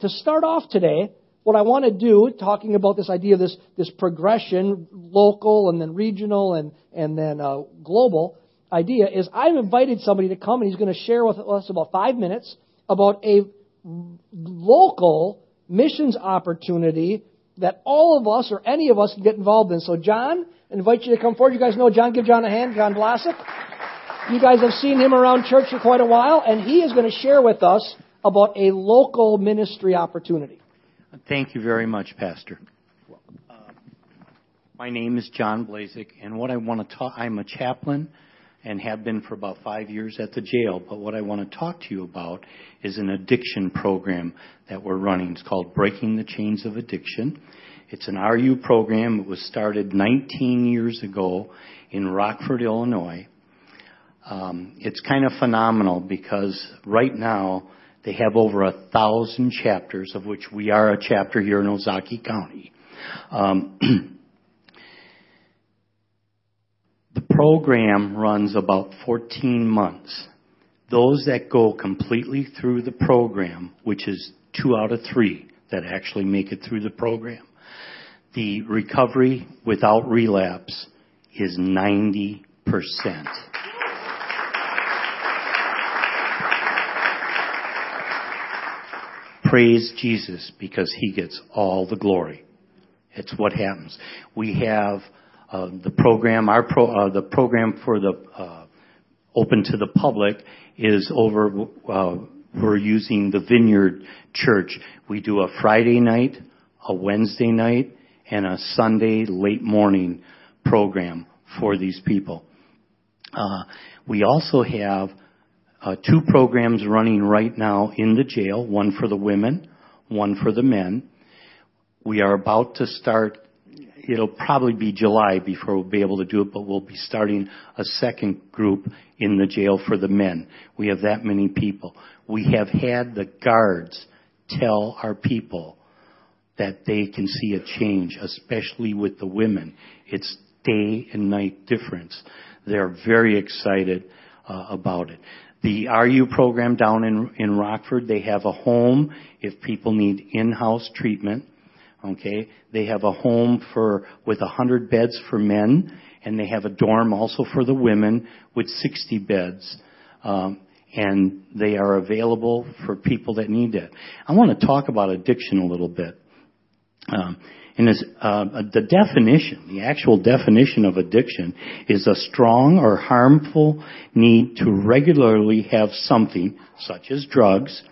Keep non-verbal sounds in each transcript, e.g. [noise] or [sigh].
to start off today, what I want to do, talking about this idea of this, this progression, local and then regional and, and then uh, global idea, is I've invited somebody to come and he's going to share with us about five minutes about a local missions opportunity that all of us or any of us can get involved in. So, John, I invite you to come forward. You guys know John. Give John a hand. John Vlasic. You guys have seen him around church for quite a while, and he is going to share with us about a local ministry opportunity. Thank you very much, Pastor. My name is John Blazik, and what I want to talk, I'm a chaplain and have been for about five years at the jail. But what I want to talk to you about is an addiction program that we're running. It's called Breaking the Chains of Addiction. It's an RU program. It was started 19 years ago in Rockford, Illinois. Um, it's kind of phenomenal because right now they have over a thousand chapters, of which we are a chapter here in Ozaukee County. Um, [clears throat] the program runs about 14 months. Those that go completely through the program, which is two out of three that actually make it through the program, the recovery without relapse is 90%. Praise Jesus because he gets all the glory. It's what happens. We have uh, the program, our pro, uh, the program for the uh, open to the public is over. Uh, we're using the Vineyard Church. We do a Friday night, a Wednesday night, and a Sunday late morning program for these people. Uh, we also have uh, two programs running right now in the jail, one for the women, one for the men. We are about to start, it'll probably be July before we'll be able to do it, but we'll be starting a second group in the jail for the men. We have that many people. We have had the guards tell our people that they can see a change, especially with the women. It's day and night difference. They're very excited uh, about it. The RU program down in, in Rockford, they have a home if people need in-house treatment. Okay, they have a home for with a hundred beds for men, and they have a dorm also for the women with 60 beds. Um, and they are available for people that need it. I want to talk about addiction a little bit. Um, and as, uh, the definition, the actual definition of addiction is a strong or harmful need to regularly have something such as drugs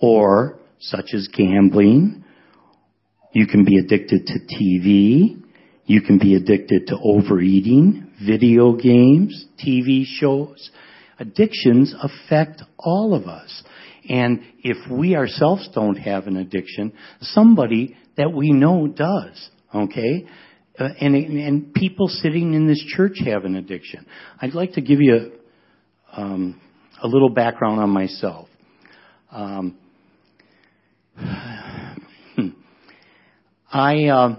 or such as gambling. You can be addicted to TV. You can be addicted to overeating, video games, TV shows. Addictions affect all of us. And if we ourselves don't have an addiction, somebody that we know does. Okay? Uh, and, and people sitting in this church have an addiction. I'd like to give you a, um, a little background on myself. Um, [sighs] I uh,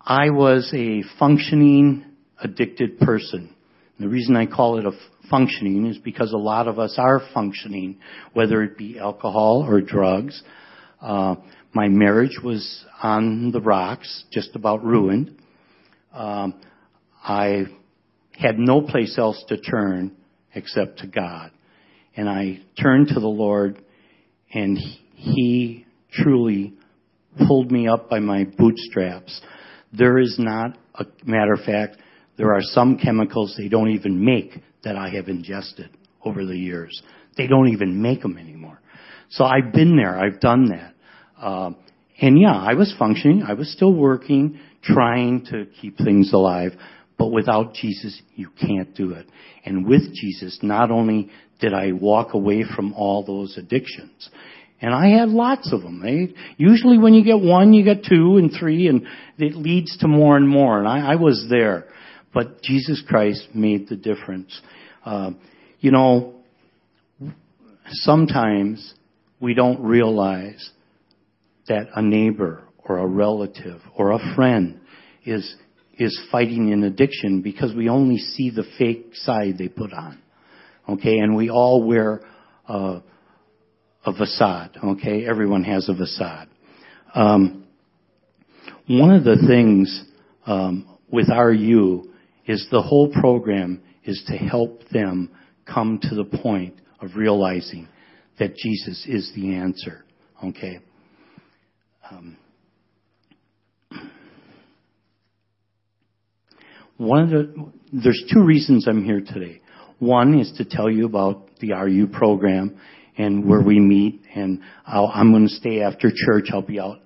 I was a functioning addicted person. The reason I call it a functioning is because a lot of us are functioning, whether it be alcohol or drugs. Uh, my marriage was on the rocks, just about ruined. Um, I had no place else to turn except to God. And I turned to the Lord, and He truly pulled me up by my bootstraps. There is not, a matter of fact, there are some chemicals they don't even make that I have ingested over the years. They don't even make them anymore. So I've been there. I've done that. Uh, and yeah, I was functioning. I was still working, trying to keep things alive. But without Jesus, you can't do it. And with Jesus, not only did I walk away from all those addictions, and I had lots of them. They, usually when you get one, you get two and three, and it leads to more and more. And I, I was there. But Jesus Christ made the difference. Uh, you know, sometimes we don't realize that a neighbor or a relative or a friend is is fighting an addiction because we only see the fake side they put on. Okay, and we all wear a, a facade. Okay, everyone has a facade. Um, one of the things um, with RU is the whole program is to help them come to the point of realizing that Jesus is the answer. Okay. Um, one of the there's two reasons I'm here today. One is to tell you about the RU program and where we meet, and i am going to stay after church. I'll be out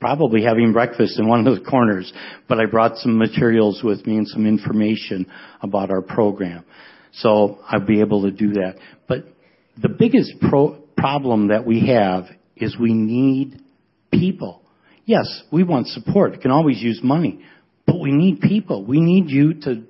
probably having breakfast in one of the corners, but I brought some materials with me and some information about our program. So I'll be able to do that. But the biggest pro- problem that we have is we need people. Yes, we want support. We can always use money, but we need people. We need you to,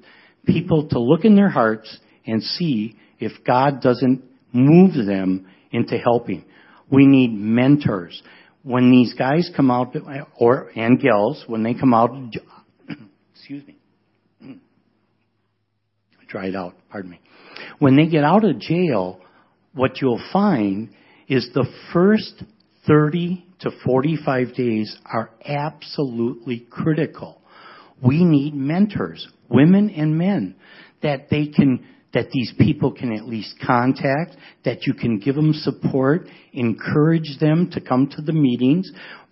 people to look in their hearts and see if God doesn't move them into helping. We need mentors. When these guys come out, or, and gals, when they come out, [clears throat] excuse me, dried out, pardon me. When they get out of jail, what you'll find is the first 30 to 45 days are absolutely critical. We need mentors, women and men, that they can that these people can at least contact, that you can give them support, encourage them to come to the meetings.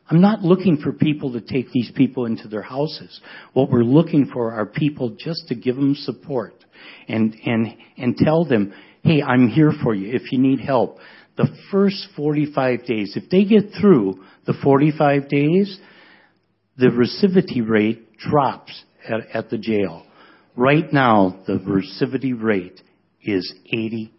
I'm not looking for people to take these people into their houses. What we're looking for are people just to give them support and, and, and tell them, hey, I'm here for you if you need help. The first 45 days, if they get through the 45 days, the recidivity rate drops at, at the jail. Right now, the recidivity rate is 80%.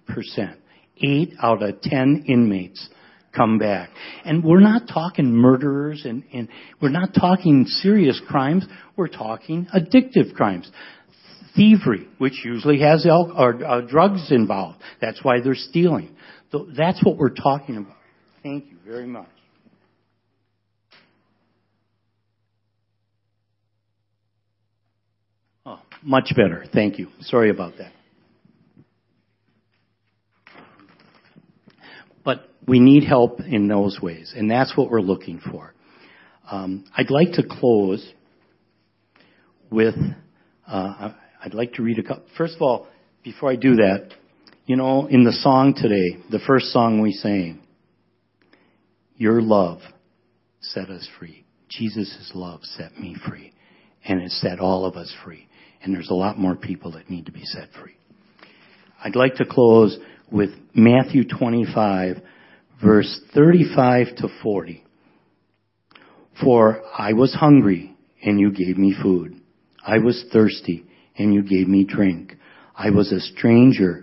Eight out of 10 inmates come back. And we're not talking murderers and, and we're not talking serious crimes. We're talking addictive crimes. Thievery, which usually has or, uh, drugs involved. That's why they're stealing. So that's what we're talking about. Thank you very much. Much better. Thank you. Sorry about that. But we need help in those ways, and that's what we're looking for. Um, I'd like to close with, uh, I'd like to read a couple. First of all, before I do that, you know, in the song today, the first song we sang, Your love set us free. Jesus' love set me free, and it set all of us free and there's a lot more people that need to be set free. I'd like to close with Matthew 25, verse 35 to 40. For I was hungry, and you gave me food. I was thirsty, and you gave me drink. I was a stranger,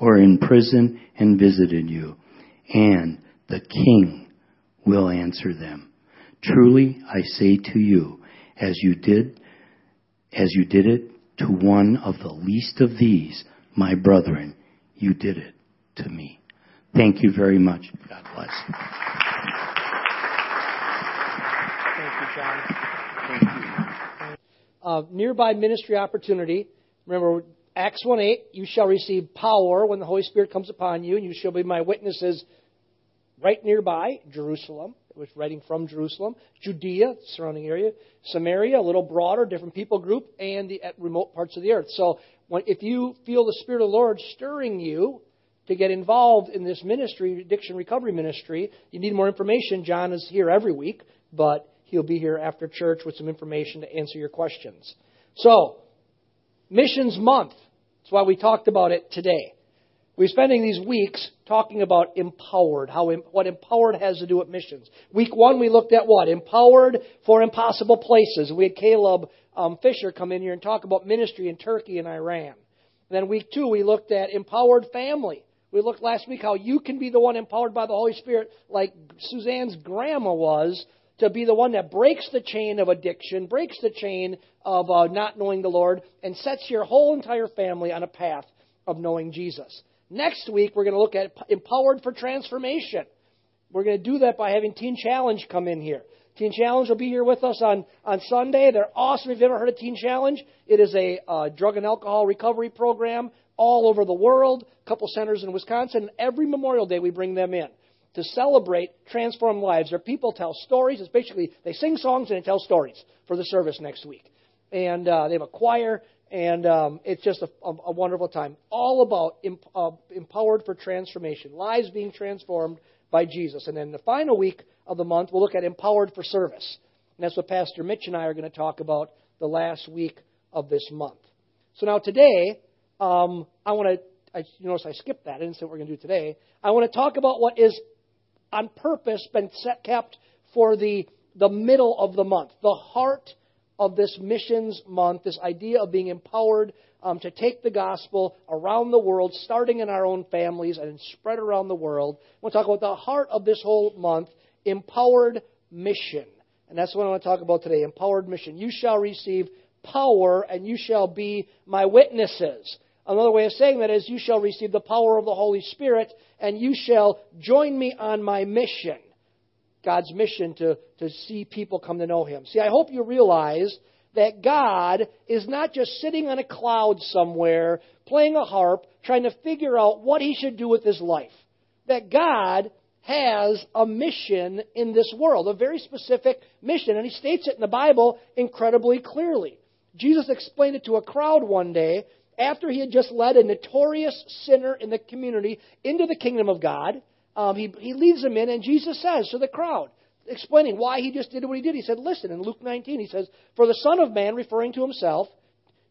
or in prison and visited you? And the king will answer them. Truly I say to you, as you did as you did it to one of the least of these, my brethren, you did it to me. Thank you very much. God bless. Thank you, John. Thank you. Uh, nearby ministry opportunity. Remember, Acts 1 8, you shall receive power when the Holy Spirit comes upon you, and you shall be my witnesses right nearby, Jerusalem, It was writing from Jerusalem, Judea, surrounding area, Samaria, a little broader, different people group, and the remote parts of the earth. So when, if you feel the Spirit of the Lord stirring you to get involved in this ministry, addiction recovery ministry, you need more information. John is here every week, but he'll be here after church with some information to answer your questions. So, Missions Month. That's why we talked about it today. We're spending these weeks talking about empowered, how what empowered has to do with missions. Week one, we looked at what? Empowered for impossible places. We had Caleb um, Fisher come in here and talk about ministry in Turkey and Iran. And then week two, we looked at empowered family. We looked last week how you can be the one empowered by the Holy Spirit, like Suzanne's grandma was, to be the one that breaks the chain of addiction, breaks the chain of uh, not knowing the Lord, and sets your whole entire family on a path of knowing Jesus. Next week, we're going to look at empowered for transformation. We're going to do that by having Teen Challenge come in here. Teen Challenge will be here with us on, on Sunday. They're awesome. If you've ever heard of Teen Challenge, it is a uh, drug and alcohol recovery program all over the world, a couple centers in Wisconsin. Every Memorial Day, we bring them in to celebrate transformed lives. Their people tell stories. It's basically, they sing songs and they tell stories for the service next week. And uh, they have a choir, and um, it's just a, a, a, wonderful time. All about imp, uh, empowered for transformation, lives being transformed by Jesus. And then the final week of the month, we'll look at empowered for service. And that's what Pastor Mitch and I are going to talk about the last week of this month. So now today, um, I want to, I, you notice I skipped that. I didn't say what we're going to do today. I want to talk about what is on purpose been set, kept for the, the middle of the month, the heart of this missions month, this idea of being empowered um, to take the gospel around the world, starting in our own families and spread around the world. We'll talk about the heart of this whole month, empowered mission. And that's what I want to talk about today empowered mission. You shall receive power and you shall be my witnesses. Another way of saying that is, you shall receive the power of the Holy Spirit and you shall join me on my mission. God's mission to, to see people come to know Him. See, I hope you realize that God is not just sitting on a cloud somewhere, playing a harp, trying to figure out what He should do with His life. That God has a mission in this world, a very specific mission, and He states it in the Bible incredibly clearly. Jesus explained it to a crowd one day after he had just led a notorious sinner in the community into the kingdom of God. Um, he, he leads them in, and Jesus says to the crowd, explaining why he just did what he did. He said, Listen, in Luke 19, he says, For the Son of Man, referring to himself,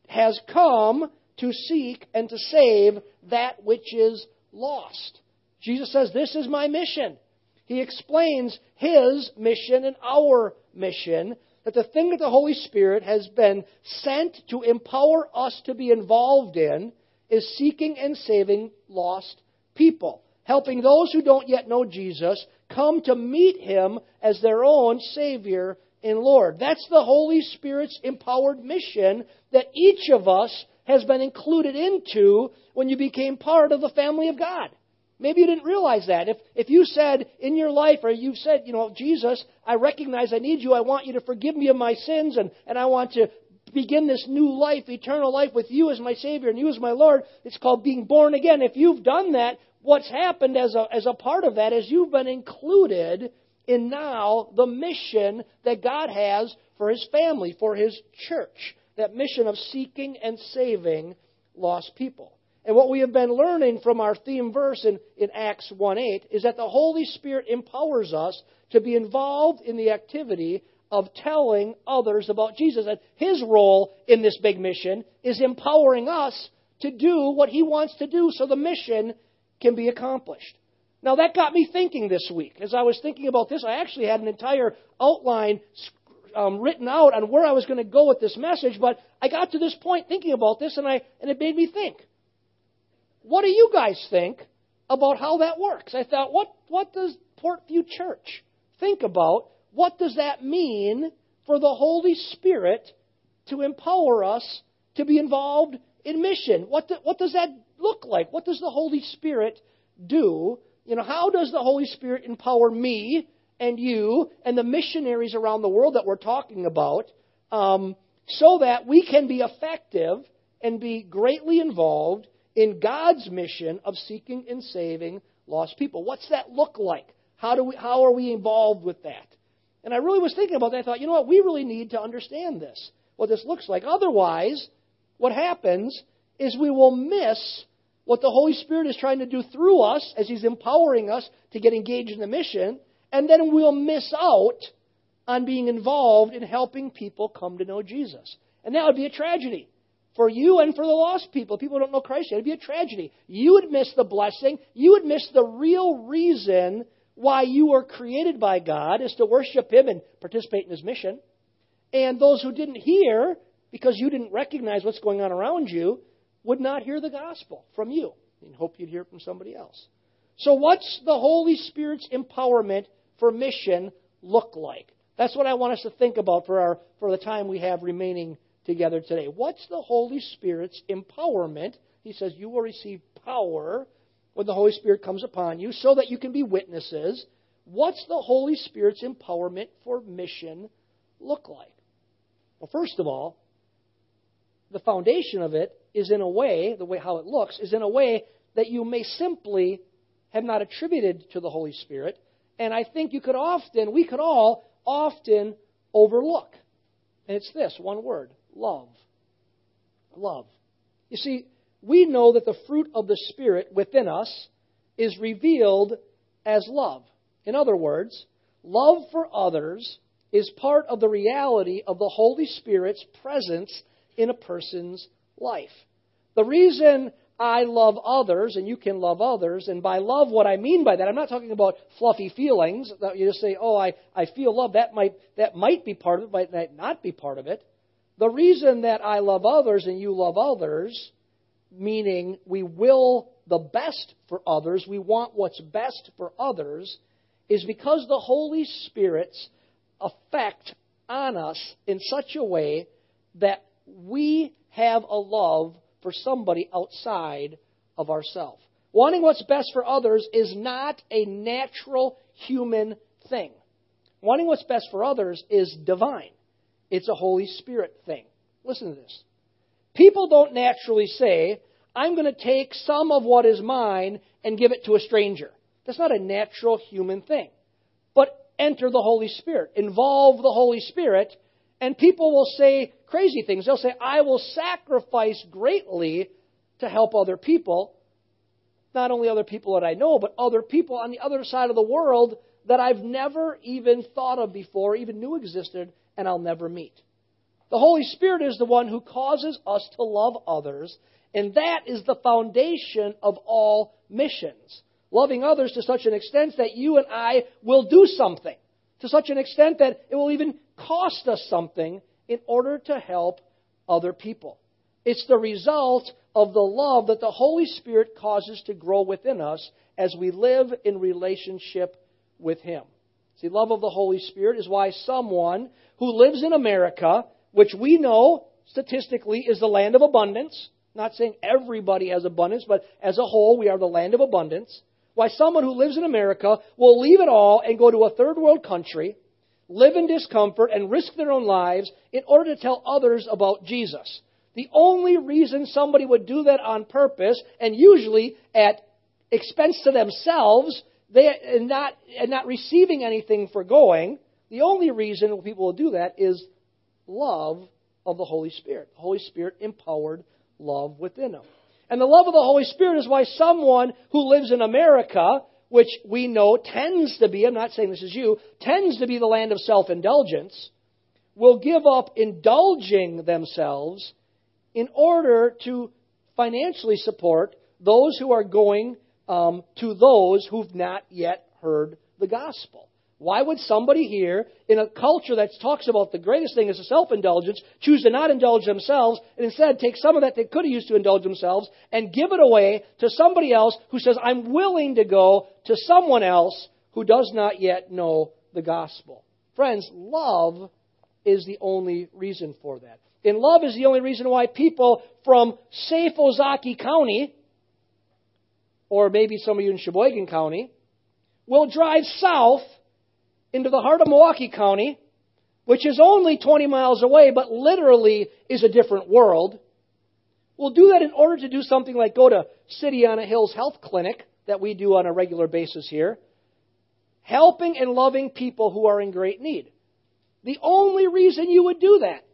has come to seek and to save that which is lost. Jesus says, This is my mission. He explains his mission and our mission that the thing that the Holy Spirit has been sent to empower us to be involved in is seeking and saving lost people, helping those who don't yet know Jesus come to meet him as their own Savior and Lord. That's the Holy Spirit's empowered mission that each of us has been included into when you became part of the family of God. Maybe you didn't realize that. If, if you said in your life, or you've said, you know, Jesus, I recognize I need you. I want you to forgive me of my sins, and, and I want to begin this new life, eternal life with you as my Savior and you as my Lord. It's called being born again. If you've done that, what's happened as a, as a part of that is you've been included in now the mission that God has for His family, for His church. That mission of seeking and saving lost people. And what we have been learning from our theme verse in, in Acts 1 8 is that the Holy Spirit empowers us to be involved in the activity of telling others about Jesus. And his role in this big mission is empowering us to do what he wants to do so the mission can be accomplished. Now, that got me thinking this week. As I was thinking about this, I actually had an entire outline um, written out on where I was going to go with this message, but I got to this point thinking about this, and, I, and it made me think. What do you guys think about how that works? I thought, what, what does Portview Church think about? What does that mean for the Holy Spirit to empower us to be involved in mission? What, do, what does that look like? What does the Holy Spirit do? You know, how does the Holy Spirit empower me and you and the missionaries around the world that we're talking about um, so that we can be effective and be greatly involved in God's mission of seeking and saving lost people. What's that look like? How, do we, how are we involved with that? And I really was thinking about that. I thought, you know what? We really need to understand this, what this looks like. Otherwise, what happens is we will miss what the Holy Spirit is trying to do through us as He's empowering us to get engaged in the mission, and then we'll miss out on being involved in helping people come to know Jesus. And that would be a tragedy for you and for the lost people, people who don't know Christ yet. It'd be a tragedy. You would miss the blessing. You would miss the real reason why you were created by God is to worship Him and participate in His mission. And those who didn't hear, because you didn't recognize what's going on around you, would not hear the gospel from you. and hope you'd hear it from somebody else. So, what's the Holy Spirit's empowerment for mission look like? That's what I want us to think about for, our, for the time we have remaining together today. What's the Holy Spirit's empowerment? He says, You will receive power when the Holy Spirit comes upon you so that you can be witnesses. What's the Holy Spirit's empowerment for mission look like? Well, first of all, the foundation of it is in a way, the way how it looks, is in a way that you may simply have not attributed to the Holy Spirit. And I think you could often, we could all often overlook. And it's this one word love. Love. You see, we know that the fruit of the Spirit within us is revealed as love. In other words, love for others is part of the reality of the Holy Spirit's presence in a person's life. The reason I love others and you can love others. And by love, what I mean by that, I'm not talking about fluffy feelings you just say, oh, I, I feel love. That might, that might be part of it, might not be part of it. The reason that I love others and you love others, meaning we will the best for others, we want what's best for others, is because the Holy Spirit's effect on us in such a way that we have a love for somebody outside of ourselves. Wanting what's best for others is not a natural human thing. Wanting what's best for others is divine. It's a Holy Spirit thing. Listen to this. People don't naturally say, I'm going to take some of what is mine and give it to a stranger. That's not a natural human thing. But enter the Holy Spirit, involve the Holy Spirit, and people will say crazy things. They'll say, I will sacrifice greatly to help other people. Not only other people that I know, but other people on the other side of the world that I've never even thought of before, even knew existed, and I'll never meet. The Holy Spirit is the one who causes us to love others, and that is the foundation of all missions. Loving others to such an extent that you and I will do something, to such an extent that it will even cost us something in order to help other people. It's the result of the love that the Holy Spirit causes to grow within us as we live in relationship with Him. See, love of the Holy Spirit is why someone who lives in America, which we know statistically is the land of abundance, not saying everybody has abundance, but as a whole, we are the land of abundance. Why someone who lives in America will leave it all and go to a third world country live in discomfort, and risk their own lives in order to tell others about Jesus. The only reason somebody would do that on purpose, and usually at expense to themselves, they, and, not, and not receiving anything for going, the only reason people will do that is love of the Holy Spirit. The Holy Spirit empowered love within them. And the love of the Holy Spirit is why someone who lives in America which we know tends to be, I'm not saying this is you, tends to be the land of self indulgence, will give up indulging themselves in order to financially support those who are going um, to those who've not yet heard the gospel. Why would somebody here, in a culture that talks about the greatest thing is self indulgence, choose to not indulge themselves and instead take some of that they could have used to indulge themselves and give it away to somebody else who says, I'm willing to go to someone else who does not yet know the gospel? Friends, love is the only reason for that. And love is the only reason why people from safe Ozaukee County, or maybe some of you in Sheboygan County, will drive south into the heart of Milwaukee County, which is only 20 miles away, but literally is a different world. We'll do that in order to do something like go to City on a Hills Health Clinic that we do on a regular basis here, helping and loving people who are in great need. The only reason you would do that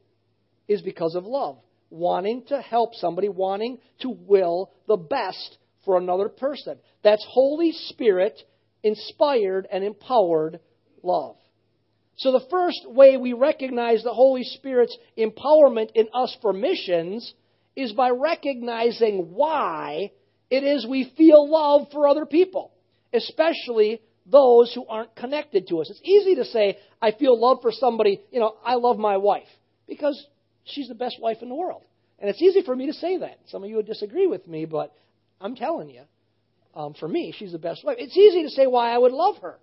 is because of love, wanting to help somebody, wanting to will the best for another person. That's Holy Spirit inspired and empowered love. So, the first way we recognize the Holy Spirit's empowerment in us for missions is by recognizing why it is we feel love for other people, especially those who aren't connected to us. It's easy to say, I feel love for somebody, you know, I love my wife, because she's the best wife in the world. And it's easy for me to say that. Some of you would disagree with me, but I'm telling you. Um, for me, she's the best wife. It's easy to say why I would love her.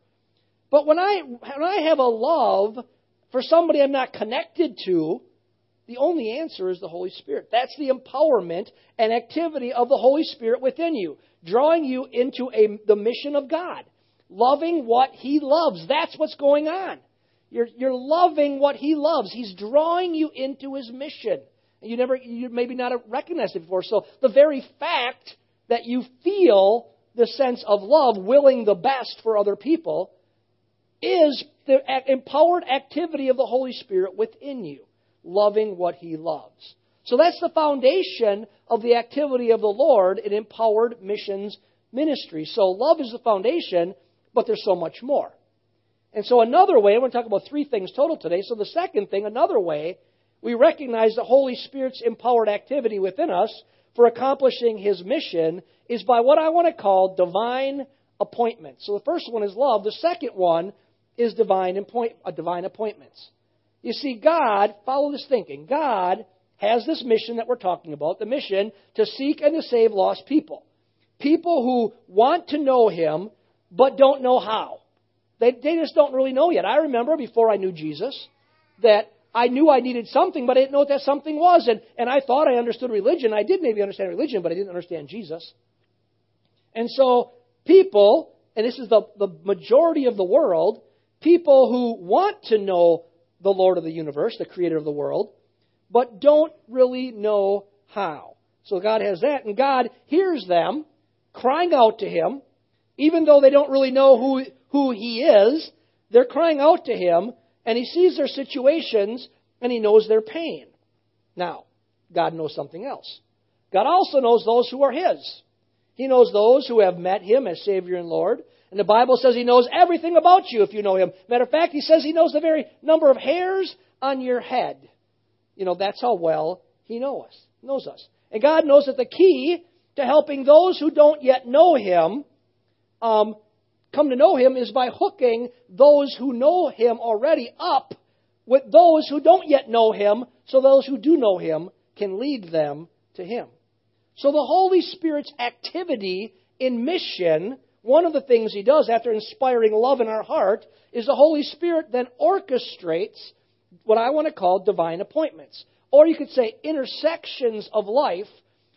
But when I, when I have a love for somebody I'm not connected to, the only answer is the Holy Spirit. That's the empowerment and activity of the Holy Spirit within you, drawing you into a, the mission of God, loving what He loves. That's what's going on. You're, you're loving what He loves. He's drawing you into His mission. You never, you maybe not recognized it before. So the very fact that you feel the sense of love, willing the best for other people, is the empowered activity of the Holy Spirit within you, loving what He loves. So that's the foundation of the activity of the Lord in empowered missions ministry. So love is the foundation, but there's so much more. And so another way, I want to talk about three things total today. So the second thing, another way, we recognize the Holy Spirit's empowered activity within us for accomplishing His mission is by what I want to call divine appointment. So the first one is love. The second one is divine, appoint, uh, divine appointments. You see, God, follow this thinking, God has this mission that we're talking about, the mission to seek and to save lost people. People who want to know Him, but don't know how. They, they just don't really know yet. I remember before I knew Jesus that I knew I needed something, but I didn't know what that something was. And, and I thought I understood religion. I did maybe understand religion, but I didn't understand Jesus. And so people, and this is the, the majority of the world, people who want to know the Lord of the universe, the creator of the world, but don't really know how. So God has that, and God hears them crying out to Him, even though they don't really know who, who He is, they're crying out to Him, and He sees their situations, and He knows their pain. Now, God knows something else. God also knows those who are His. He knows those who have met Him as Savior and Lord. And the Bible says He knows everything about you if you know Him. Matter of fact, He says He knows the very number of hairs on your head. You know, that's how well He knows us. Knows us. And God knows that the key to helping those who don't yet know Him um, come to know Him is by hooking those who know Him already up with those who don't yet know Him, so those who do know Him can lead them to Him. So the Holy Spirit's activity in mission, one of the things He does after inspiring love in our heart, is the Holy Spirit then orchestrates what I want to call divine appointments. Or you could say intersections of life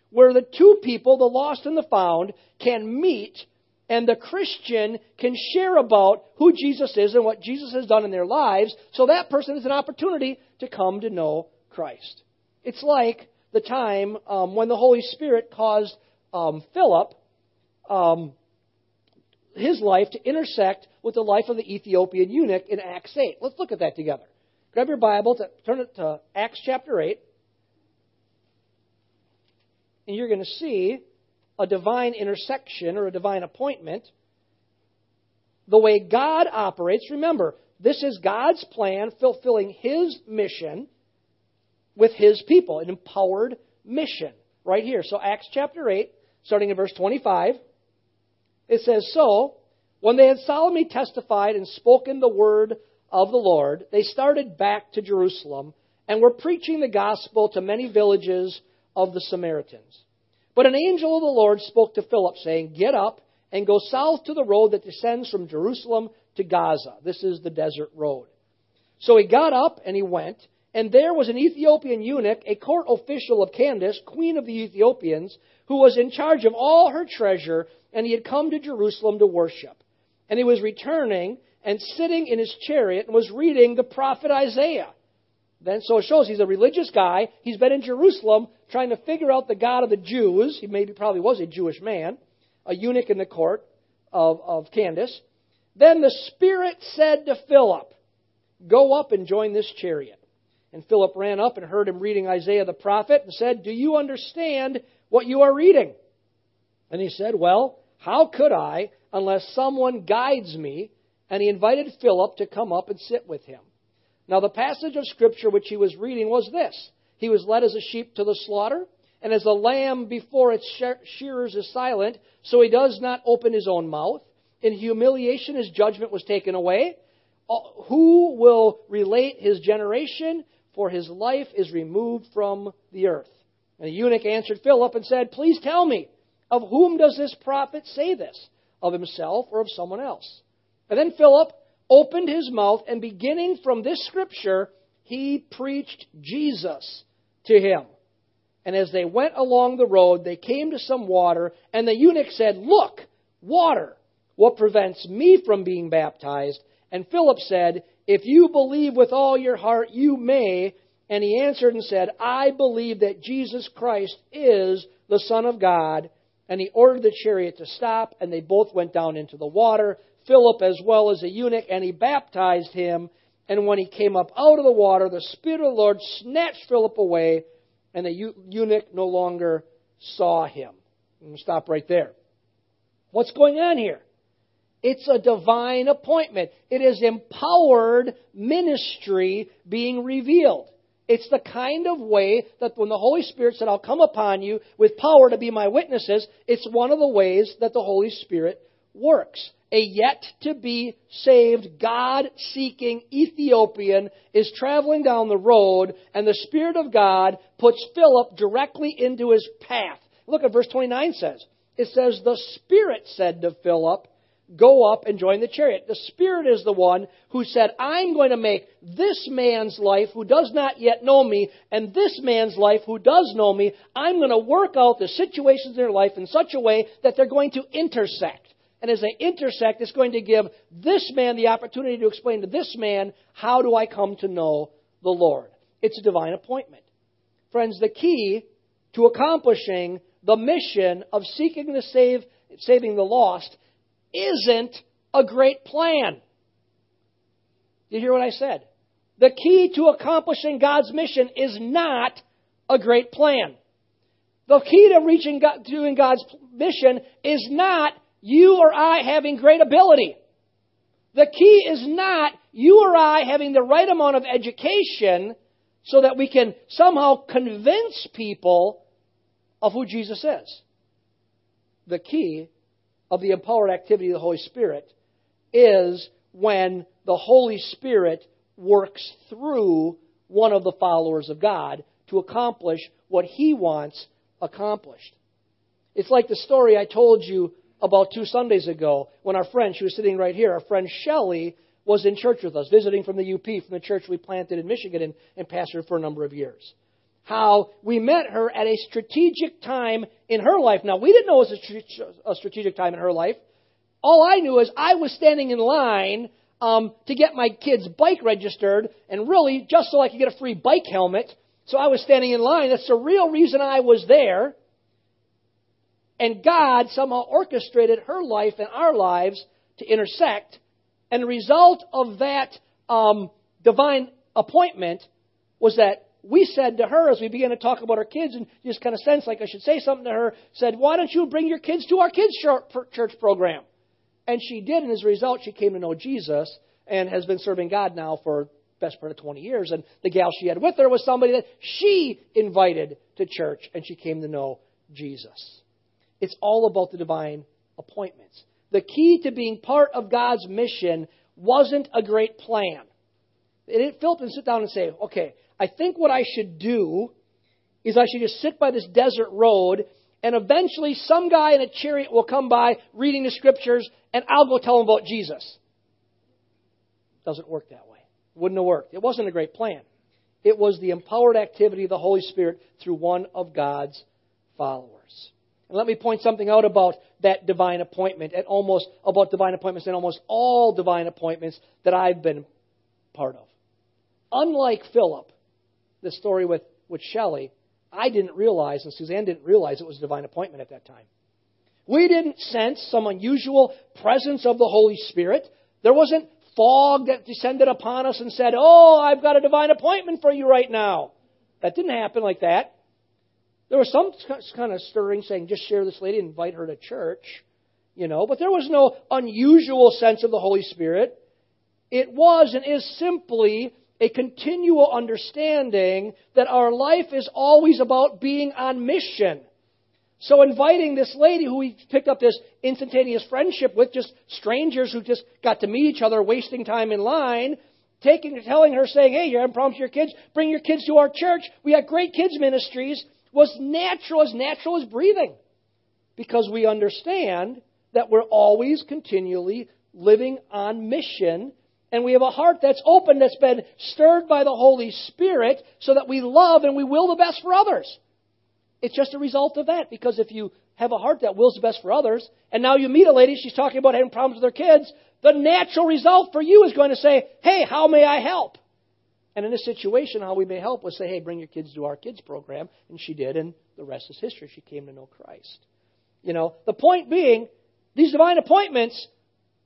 where the two people, the lost and the found, can meet and the Christian can share about who Jesus is and what Jesus has done in their lives, so that person has an opportunity to come to know Christ. It's like the time um, when the Holy Spirit caused um, Philip, um, his life, to intersect with the life of the Ethiopian eunuch in Acts 8. Let's look at that together. Grab your Bible, to, turn it to Acts chapter 8, and you're going to see a divine intersection or a divine appointment, the way God operates, remember, this is God's plan fulfilling His mission with His people, an empowered mission. Right here. So, Acts chapter 8, starting in verse 25, it says, So, when they had solemnly testified and spoken the word of the Lord, they started back to Jerusalem and were preaching the gospel to many villages of the Samaritans. But an angel of the Lord spoke to Philip, saying, Get up and go south to the road that descends from Jerusalem to Gaza. This is the desert road. So he got up and he went, and there was an Ethiopian eunuch, a court official of Candace, queen of the Ethiopians, who was in charge of all her treasure, and he had come to Jerusalem to worship. And he was returning and sitting in his chariot and was reading the prophet Isaiah. Then, so it shows he's a religious guy. He's been in Jerusalem trying to figure out the God of the Jews. He maybe probably was a Jewish man, a eunuch in the court of, of Candace. Then the Spirit said to Philip, Go up and join this chariot. And Philip ran up and heard him reading Isaiah the prophet and said, Do you understand what you are reading? And he said, Well, how could I unless someone guides me? And he invited Philip to come up and sit with him. Now, the passage of Scripture which he was reading was this He was led as a sheep to the slaughter, and as a lamb before its shearers is silent, so he does not open his own mouth. In humiliation, his judgment was taken away. Uh, who will relate his generation? For his life is removed from the earth. And the eunuch answered Philip and said, Please tell me, Of whom does this prophet say this? Of himself or of someone else? And then Philip opened his mouth, and beginning from this scripture, he preached Jesus to him. And as they went along the road, they came to some water, and the eunuch said, Look, water! What prevents me from being baptized? And Philip said, If you believe with all your heart, you may. And he answered and said, I believe that Jesus Christ is the Son of God. And he ordered the chariot to stop, and they both went down into the water, Philip as well as the eunuch, and he baptized him. And when he came up out of the water, the Spirit of the Lord snatched Philip away, and the eunuch no longer saw him. Stop right there. What's going on here? It's a divine appointment. It is empowered ministry being revealed. It's the kind of way that when the Holy Spirit said, I'll come upon you with power to be my witnesses, it's one of the ways that the Holy Spirit works. A yet to be saved, God seeking Ethiopian is traveling down the road, and the Spirit of God puts Philip directly into his path. Look at verse 29 says. It says, The Spirit said to Philip, Go up and join the chariot. The Spirit is the one who said, I'm going to make this man's life who does not yet know me, and this man's life who does know me, I'm going to work out the situations in their life in such a way that they're going to intersect. And as they intersect, it's going to give this man the opportunity to explain to this man, how do I come to know the Lord? It's a divine appointment. Friends, the key to accomplishing the mission of seeking to save, saving the lost isn't a great plan. You hear what I said? The key to accomplishing God's mission is not a great plan. The key to reaching God, doing God's mission is not you or I having great ability. The key is not you or I having the right amount of education so that we can somehow convince people of who Jesus is. The key of the empowered activity of the Holy Spirit is when the Holy Spirit works through one of the followers of God to accomplish what he wants accomplished. It's like the story I told you about two Sundays ago when our friend, she was sitting right here, our friend Shelley was in church with us, visiting from the UP, from the church we planted in Michigan and, and pastored for a number of years. How we met her at a strategic time in her life. Now, we didn't know it was a strategic time in her life. All I knew is I was standing in line um, to get my kid's bike registered, and really just so I could get a free bike helmet. So I was standing in line. That's the real reason I was there. And God somehow orchestrated her life and our lives to intersect. And the result of that um, divine appointment was that we said to her as we began to talk about our kids and just kind of sensed like I should say something to her, said, Why don't you bring your kids to our kids' church program? And she did, and as a result, she came to know Jesus and has been serving God now for best part of 20 years. And the gal she had with her was somebody that she invited to church, and she came to know Jesus. It's all about the divine appointments. The key to being part of God's mission wasn't a great plan. It didn't Philip and sit down and say, okay, I think what I should do is I should just sit by this desert road and eventually some guy in a chariot will come by reading the scriptures and I'll go tell him about Jesus. Doesn't work that way. Wouldn't have worked. It wasn't a great plan. It was the empowered activity of the Holy Spirit through one of God's followers. And let me point something out about that divine appointment and almost about divine appointments and almost all divine appointments that I've been part of. Unlike Philip, the story with, with Shelley, I didn't realize, and Suzanne didn't realize it was a divine appointment at that time. We didn't sense some unusual presence of the Holy Spirit. There wasn't fog that descended upon us and said, Oh, I've got a divine appointment for you right now. That didn't happen like that. There was some kind of stirring saying, just share this lady, invite her to church, you know, but there was no unusual sense of the Holy Spirit. It was and is simply a continual understanding that our life is always about being on mission. So inviting this lady who we picked up this instantaneous friendship with, just strangers who just got to meet each other, wasting time in line, taking, telling her, saying, "Hey, you're having problems with your kids? Bring your kids to our church. We have great kids ministries." Was natural as natural as breathing. because we understand that we're always continually living on mission and we have a heart that's open, that's been stirred by the Holy Spirit, so that we love and we will the best for others. It's just a result of that, because if you have a heart that wills the best for others, and now you meet a lady, she's talking about having problems with her kids, the natural result for you is going to say, Hey, how may I help? And in this situation, how we may help was say, Hey, bring your kids to our kids program. And she did, and the rest is history. She came to know Christ. You know, the point being, these divine appointments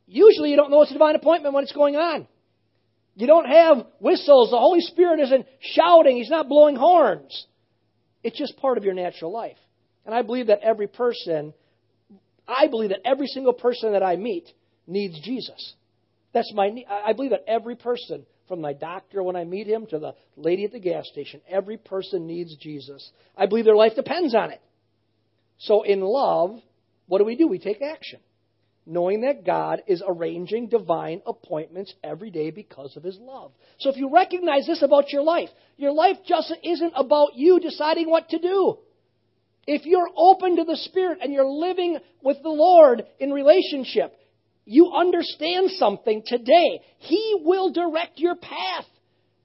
Usually you don't know it's a divine appointment when it's going on. You don't have whistles. The Holy Spirit isn't shouting. He's not blowing horns. It's just part of your natural life. And I believe that every person, I believe that every single person that I meet needs Jesus. That's my, I believe that every person, from my doctor when I meet him to the lady at the gas station, every person needs Jesus. I believe their life depends on it. So in love, what do we do? We take action knowing that God is arranging divine appointments every day because of His love. So if you recognize this about your life, your life just isn't about you deciding what to do. If you're open to the Spirit and you're living with the Lord in relationship, you understand something today. He will direct your path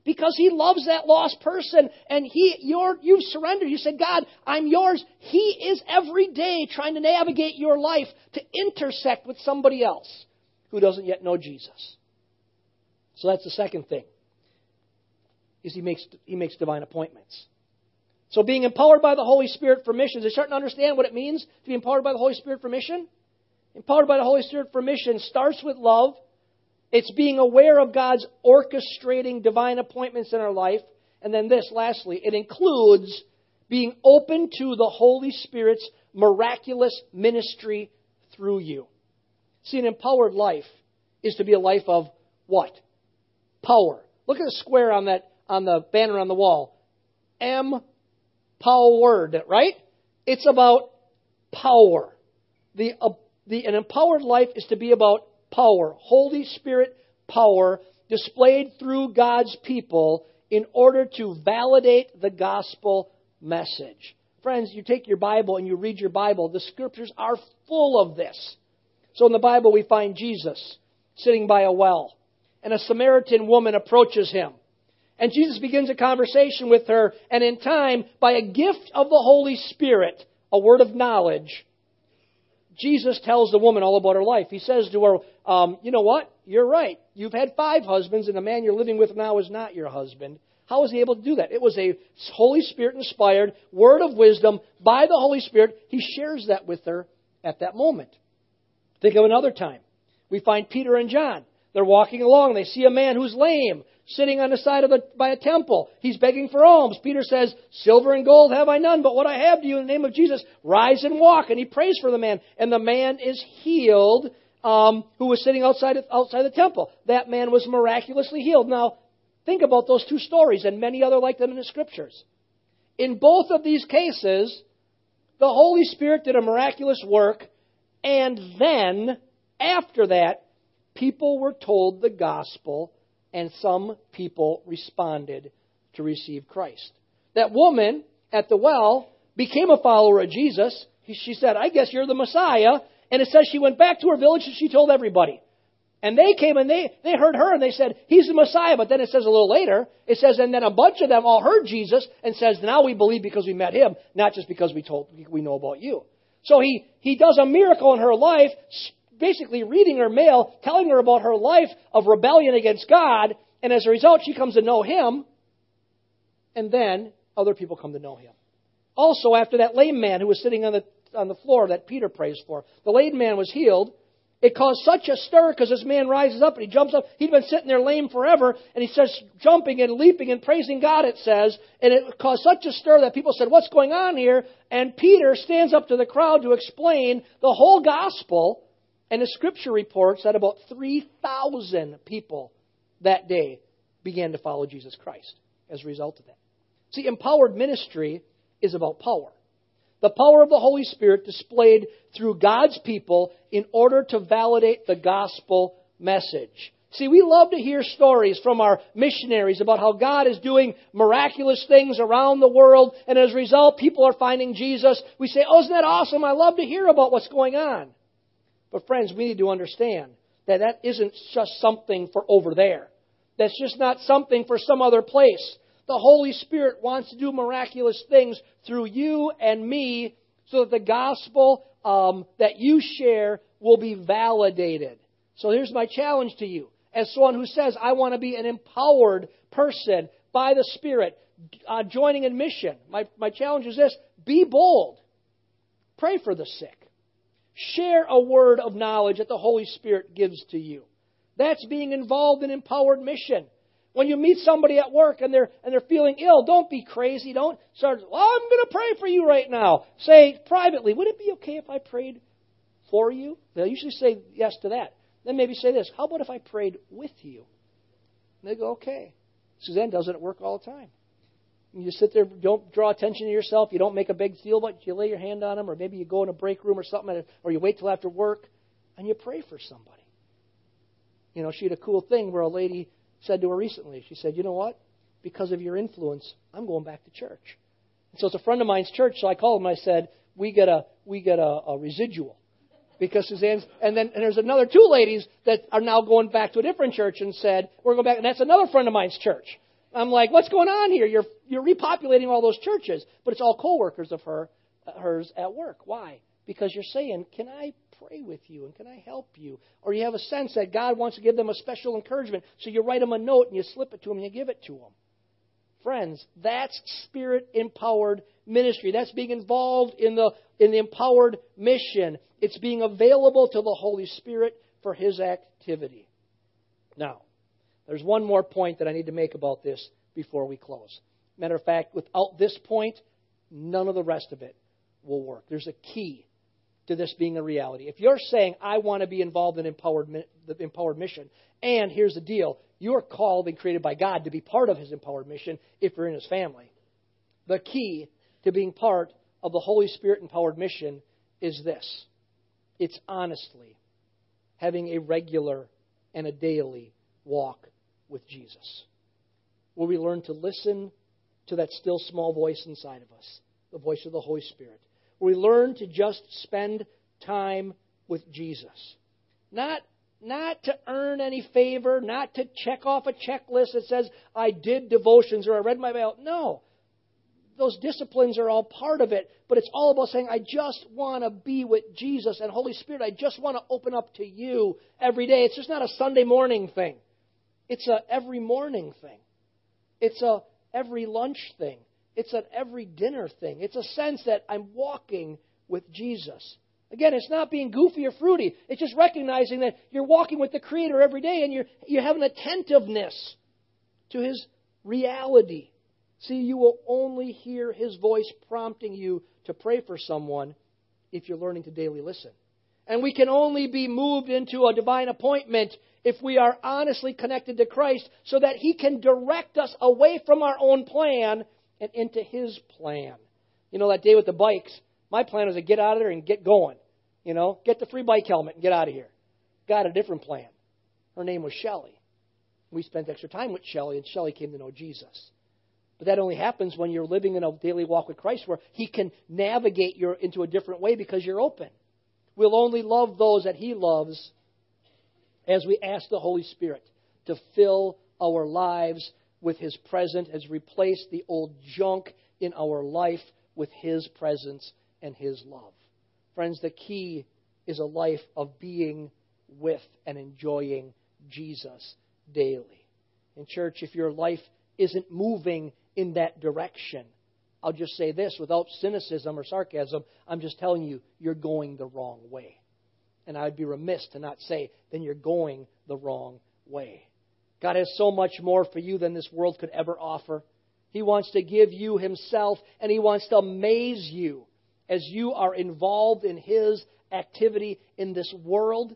because he loves that lost person and he you're, you've surrendered. You said god i'm yours. He is every day trying to navigate your life to intersect with somebody else who doesn't yet know jesus. So that's the second thing is he makes he makes divine appointments. So being empowered by the holy spirit for missions are starting to understand what it means to be empowered by the holy spirit for mission empowered by the holy spirit for mission starts with love it's being aware of God's orchestrating divine appointments in our life. And then this, lastly, it includes being open to the Holy Spirit's miraculous ministry through you. See, an empowered life is to be a life of what? Power. Look at the square on that on the banner on the wall. M powered, right? It's about power. The, the an empowered life is to be about power, Holy Spirit power displayed through God's people in order to validate the gospel message. Friends, you take your Bible and you read your Bible, the scriptures are full of this. So in the Bible, we find Jesus sitting by a well, and a Samaritan woman approaches him. And Jesus begins a conversation with her, and in time, by a gift of the Holy Spirit, a word of knowledge, Jesus tells the woman all about her life. He says to her, um, You know what? You're right. You've had five husbands, and the man you're living with now is not your husband. How was he able to do that? It was a Holy Spirit inspired word of wisdom by the Holy Spirit. He shares that with her at that moment. Think of another time. We find Peter and John. They're walking along. They see a man who's lame sitting on the side of the, by a temple. He's begging for alms. Peter says, Silver and gold have I none, but what I have to you in the name of Jesus, rise and walk. And he prays for the man. And the man is healed um, who was sitting outside, outside the temple. That man was miraculously healed. Now, think about those two stories and many other like them in the scriptures. In both of these cases, the Holy Spirit did a miraculous work, and then, after that, people were told the gospel and some people responded to receive Christ. That woman at the well became a follower of Jesus. She said, I guess you're the Messiah. And it says she went back to her village and she told everybody. And they came and they, they heard her and they said, He's the Messiah. But then it says a little later, it says, and then a bunch of them all heard Jesus and says, Now we believe because we met him, not just because we told we know about you. So he, he does a miracle in her life, basically reading her mail, telling her about her life of rebellion against God, and as a result, she comes to know him, and then other people come to know him. Also, after that lame man who was sitting on the, on the floor that Peter prays for, the lame man was healed. It caused such a stir because this man rises up and he jumps up. He'd been sitting there lame forever, and he starts jumping and leaping and praising God, it says. And it caused such a stir that people said, What's going on here? And Peter stands up to the crowd to explain the whole gospel and the scripture reports that about 3,000 people that day began to follow Jesus Christ as a result of that. See, empowered ministry is about power. The power of the Holy Spirit displayed through God's people in order to validate the gospel message. See, we love to hear stories from our missionaries about how God is doing miraculous things around the world, and as a result, people are finding Jesus. We say, Oh, isn't that awesome? I love to hear about what's going on. But, friends, we need to understand that that isn't just something for over there. That's just not something for some other place. The Holy Spirit wants to do miraculous things through you and me so that the gospel um, that you share will be validated. So here's my challenge to you. As someone who says, I want to be an empowered person by the Spirit, uh, joining in mission, my, my challenge is this be bold. Pray for the sick. Share a word of knowledge that the Holy Spirit gives to you. That's being involved in empowered mission. When you meet somebody at work and they're and they're feeling ill, don't be crazy. Don't start. Well, I'm going to pray for you right now. Say privately, would it be okay if I prayed for you? They'll usually say yes to that. Then maybe say this. How about if I prayed with you? And they go, okay. Suzanne does it work all the time. You sit there, don't draw attention to yourself. You don't make a big deal about. You lay your hand on them, or maybe you go in a break room or something, or you wait till after work, and you pray for somebody. You know, she had a cool thing where a lady said to her recently, she said, You know what? Because of your influence, I'm going back to church. And so it's a friend of mine's church, so I called him I said, We get a we get a, a residual. Because Suzanne's and then and there's another two ladies that are now going back to a different church and said, We're going back and that's another friend of mine's church. I'm like, What's going on here? You're you're repopulating all those churches, but it's all co-workers of her uh, hers at work. Why? Because you're saying, Can I pray with you and can I help you? Or you have a sense that God wants to give them a special encouragement, so you write them a note and you slip it to them and you give it to them. Friends, that's spirit empowered ministry. That's being involved in the, in the empowered mission. It's being available to the Holy Spirit for His activity. Now, there's one more point that I need to make about this before we close. Matter of fact, without this point, none of the rest of it will work. There's a key to this being a reality. If you're saying, I want to be involved in empowered, the empowered mission, and here's the deal, you are called and created by God to be part of His empowered mission if you're in His family. The key to being part of the Holy Spirit empowered mission is this it's honestly having a regular and a daily walk with Jesus, where we learn to listen to that still small voice inside of us, the voice of the Holy Spirit we learn to just spend time with Jesus. Not, not to earn any favor, not to check off a checklist that says, I did devotions or I read my Bible. No. Those disciplines are all part of it, but it's all about saying, I just want to be with Jesus and Holy Spirit. I just want to open up to you every day. It's just not a Sunday morning thing. It's a every morning thing. It's a every lunch thing. It's an every dinner thing. It's a sense that I'm walking with Jesus. Again, it's not being goofy or fruity. It's just recognizing that you're walking with the Creator every day and you're, you have an attentiveness to His reality. See, you will only hear His voice prompting you to pray for someone if you're learning to daily listen. And we can only be moved into a divine appointment if we are honestly connected to Christ so that He can direct us away from our own plan and into His plan. You know, that day with the bikes, my plan was to get out of there and get going. You know, get the free bike helmet and get out of here. Got a different plan. Her name was Shelley. We spent extra time with Shelley, and Shelley came to know Jesus. But that only happens when you're living in a daily walk with Christ where He can navigate you into a different way because you're open. We'll only love those that He loves as we ask the Holy Spirit to fill our lives with His presence, has replaced the old junk in our life with His presence and His love. Friends, the key is a life of being with and enjoying Jesus daily. In church, if your life isn't moving in that direction, I'll just say this without cynicism or sarcasm, I'm just telling you, you're going the wrong way. And I'd be remiss to not say, then you're going the wrong way. God has so much more for you than this world could ever offer. He wants to give you Himself, and He wants to amaze you as you are involved in His activity in this world.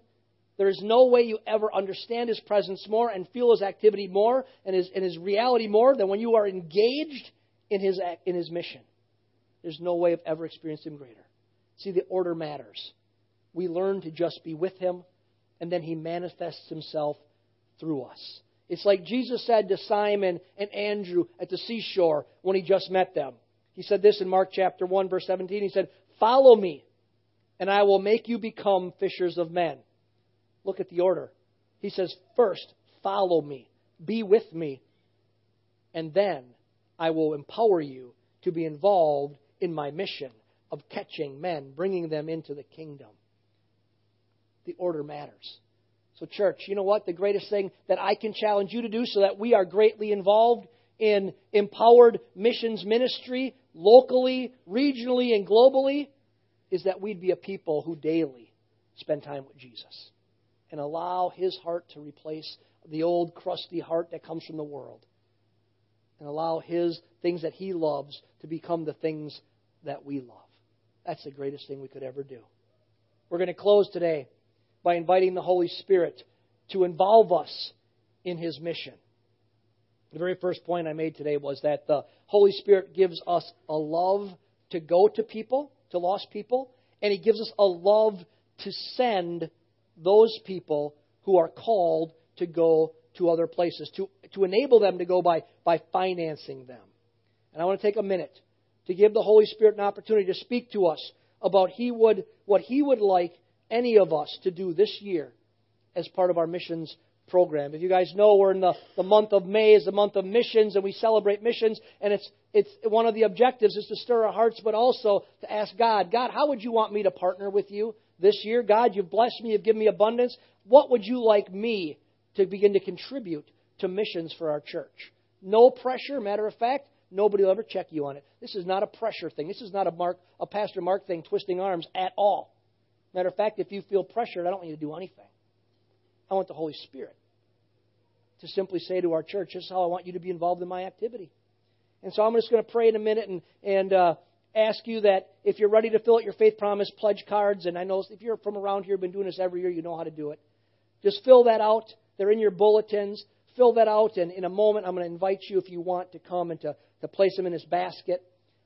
There is no way you ever understand His presence more and feel His activity more and His, and his reality more than when you are engaged in His, in his mission. There's no way of ever experiencing Him greater. See, the order matters. We learn to just be with Him, and then He manifests Himself through us. It's like Jesus said to Simon and Andrew at the seashore when he just met them. He said this in Mark chapter 1, verse 17. He said, Follow me, and I will make you become fishers of men. Look at the order. He says, First, follow me, be with me, and then I will empower you to be involved in my mission of catching men, bringing them into the kingdom. The order matters. So, church, you know what? The greatest thing that I can challenge you to do so that we are greatly involved in empowered missions ministry, locally, regionally, and globally, is that we'd be a people who daily spend time with Jesus and allow his heart to replace the old crusty heart that comes from the world and allow his things that he loves to become the things that we love. That's the greatest thing we could ever do. We're going to close today by inviting the Holy Spirit to involve us in His mission. The very first point I made today was that the Holy Spirit gives us a love to go to people, to lost people, and He gives us a love to send those people who are called to go to other places, to, to enable them to go by, by financing them. And I want to take a minute to give the Holy Spirit an opportunity to speak to us about he would, what He would like any of us to do this year as part of our missions program. If you guys know, we're in the, the month of May is the month of missions, and we celebrate missions, and it's it's one of the objectives is to stir our hearts, but also to ask God, God, how would you want me to partner with you this year? God, you've blessed me, you've given me abundance. What would you like me to begin to contribute to missions for our church? No pressure. Matter of fact, nobody will ever check you on it. This is not a pressure thing. This is not a Mark, a Pastor Mark thing, twisting arms at all. Matter of fact, if you feel pressured, I don't want you to do anything. I want the Holy Spirit to simply say to our church, This is how I want you to be involved in my activity. And so I'm just going to pray in a minute and, and uh, ask you that if you're ready to fill out your faith promise pledge cards, and I know if you're from around here, been doing this every year, you know how to do it. Just fill that out. They're in your bulletins. Fill that out, and in a moment, I'm going to invite you, if you want, to come and to, to place them in this basket.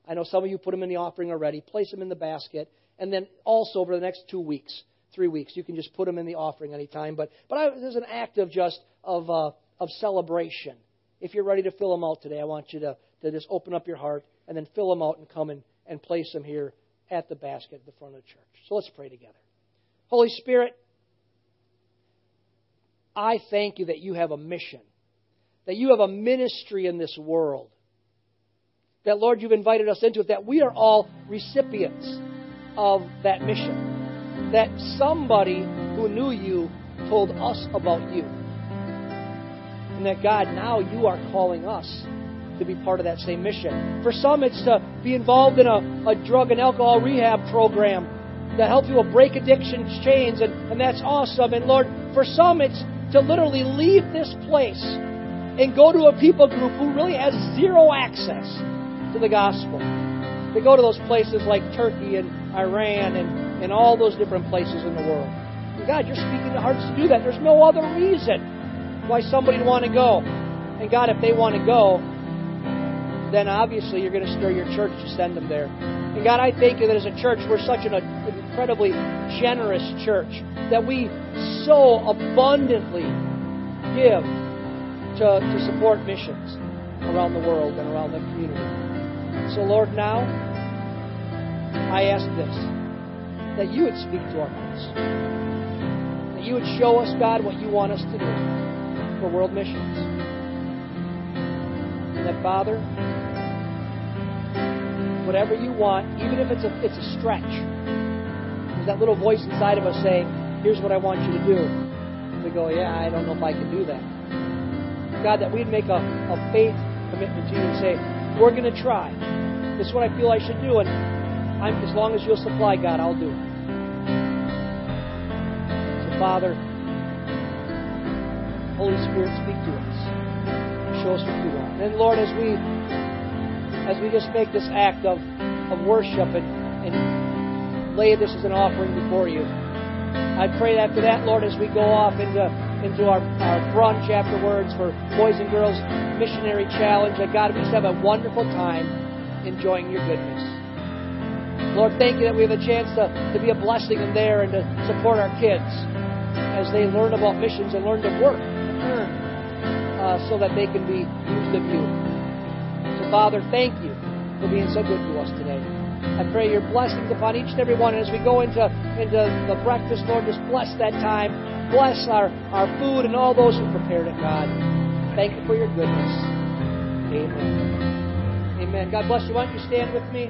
I know some of you put them in the offering already. Place them in the basket. And then also over the next two weeks, three weeks, you can just put them in the offering anytime. But but I, there's an act of just of uh, of celebration. If you're ready to fill them out today, I want you to, to just open up your heart and then fill them out and come and, and place them here at the basket at the front of the church. So let's pray together. Holy Spirit, I thank you that you have a mission, that you have a ministry in this world, that, Lord, you've invited us into it, that we are all recipients of that mission. That somebody who knew you told us about you. And that God, now you are calling us to be part of that same mission. For some, it's to be involved in a, a drug and alcohol rehab program to help people break addiction chains, and, and that's awesome. And Lord, for some, it's to literally leave this place and go to a people group who really has zero access to the gospel. They go to those places like Turkey and Iran and, and all those different places in the world. And God, you're speaking to hearts to do that. There's no other reason why somebody would want to go. And God, if they want to go, then obviously you're going to stir your church to send them there. And God, I thank you that as a church, we're such an incredibly generous church that we so abundantly give to, to support missions around the world and around the community. So, Lord, now I ask this that you would speak to our hearts. That you would show us, God, what you want us to do for world missions. And that, Father, whatever you want, even if it's a, it's a stretch, there's that little voice inside of us saying, Here's what I want you to do. We go, Yeah, I don't know if I can do that. God, that we'd make a, a faith commitment to you and say, We're going to try. This is what I feel I should do, and I'm, as long as you'll supply, God, I'll do it. So, Father, Holy Spirit, speak to us. Show us what you want. And Lord, as we as we just make this act of, of worship and, and lay this as an offering before you, I pray after that, Lord, as we go off into into our, our brunch afterwards for Boys and Girls Missionary Challenge, that God, we just have a wonderful time enjoying your goodness. Lord, thank you that we have a chance to, to be a blessing in there and to support our kids as they learn about missions and learn to work uh, so that they can be used of you. So, Father, thank you for being so good to us today. I pray your blessings upon each and every one. And as we go into, into the breakfast, Lord, just bless that time. Bless our, our food and all those who prepared it, God. Thank you for your goodness. Amen. Amen. God bless you. Why don't you stand with me?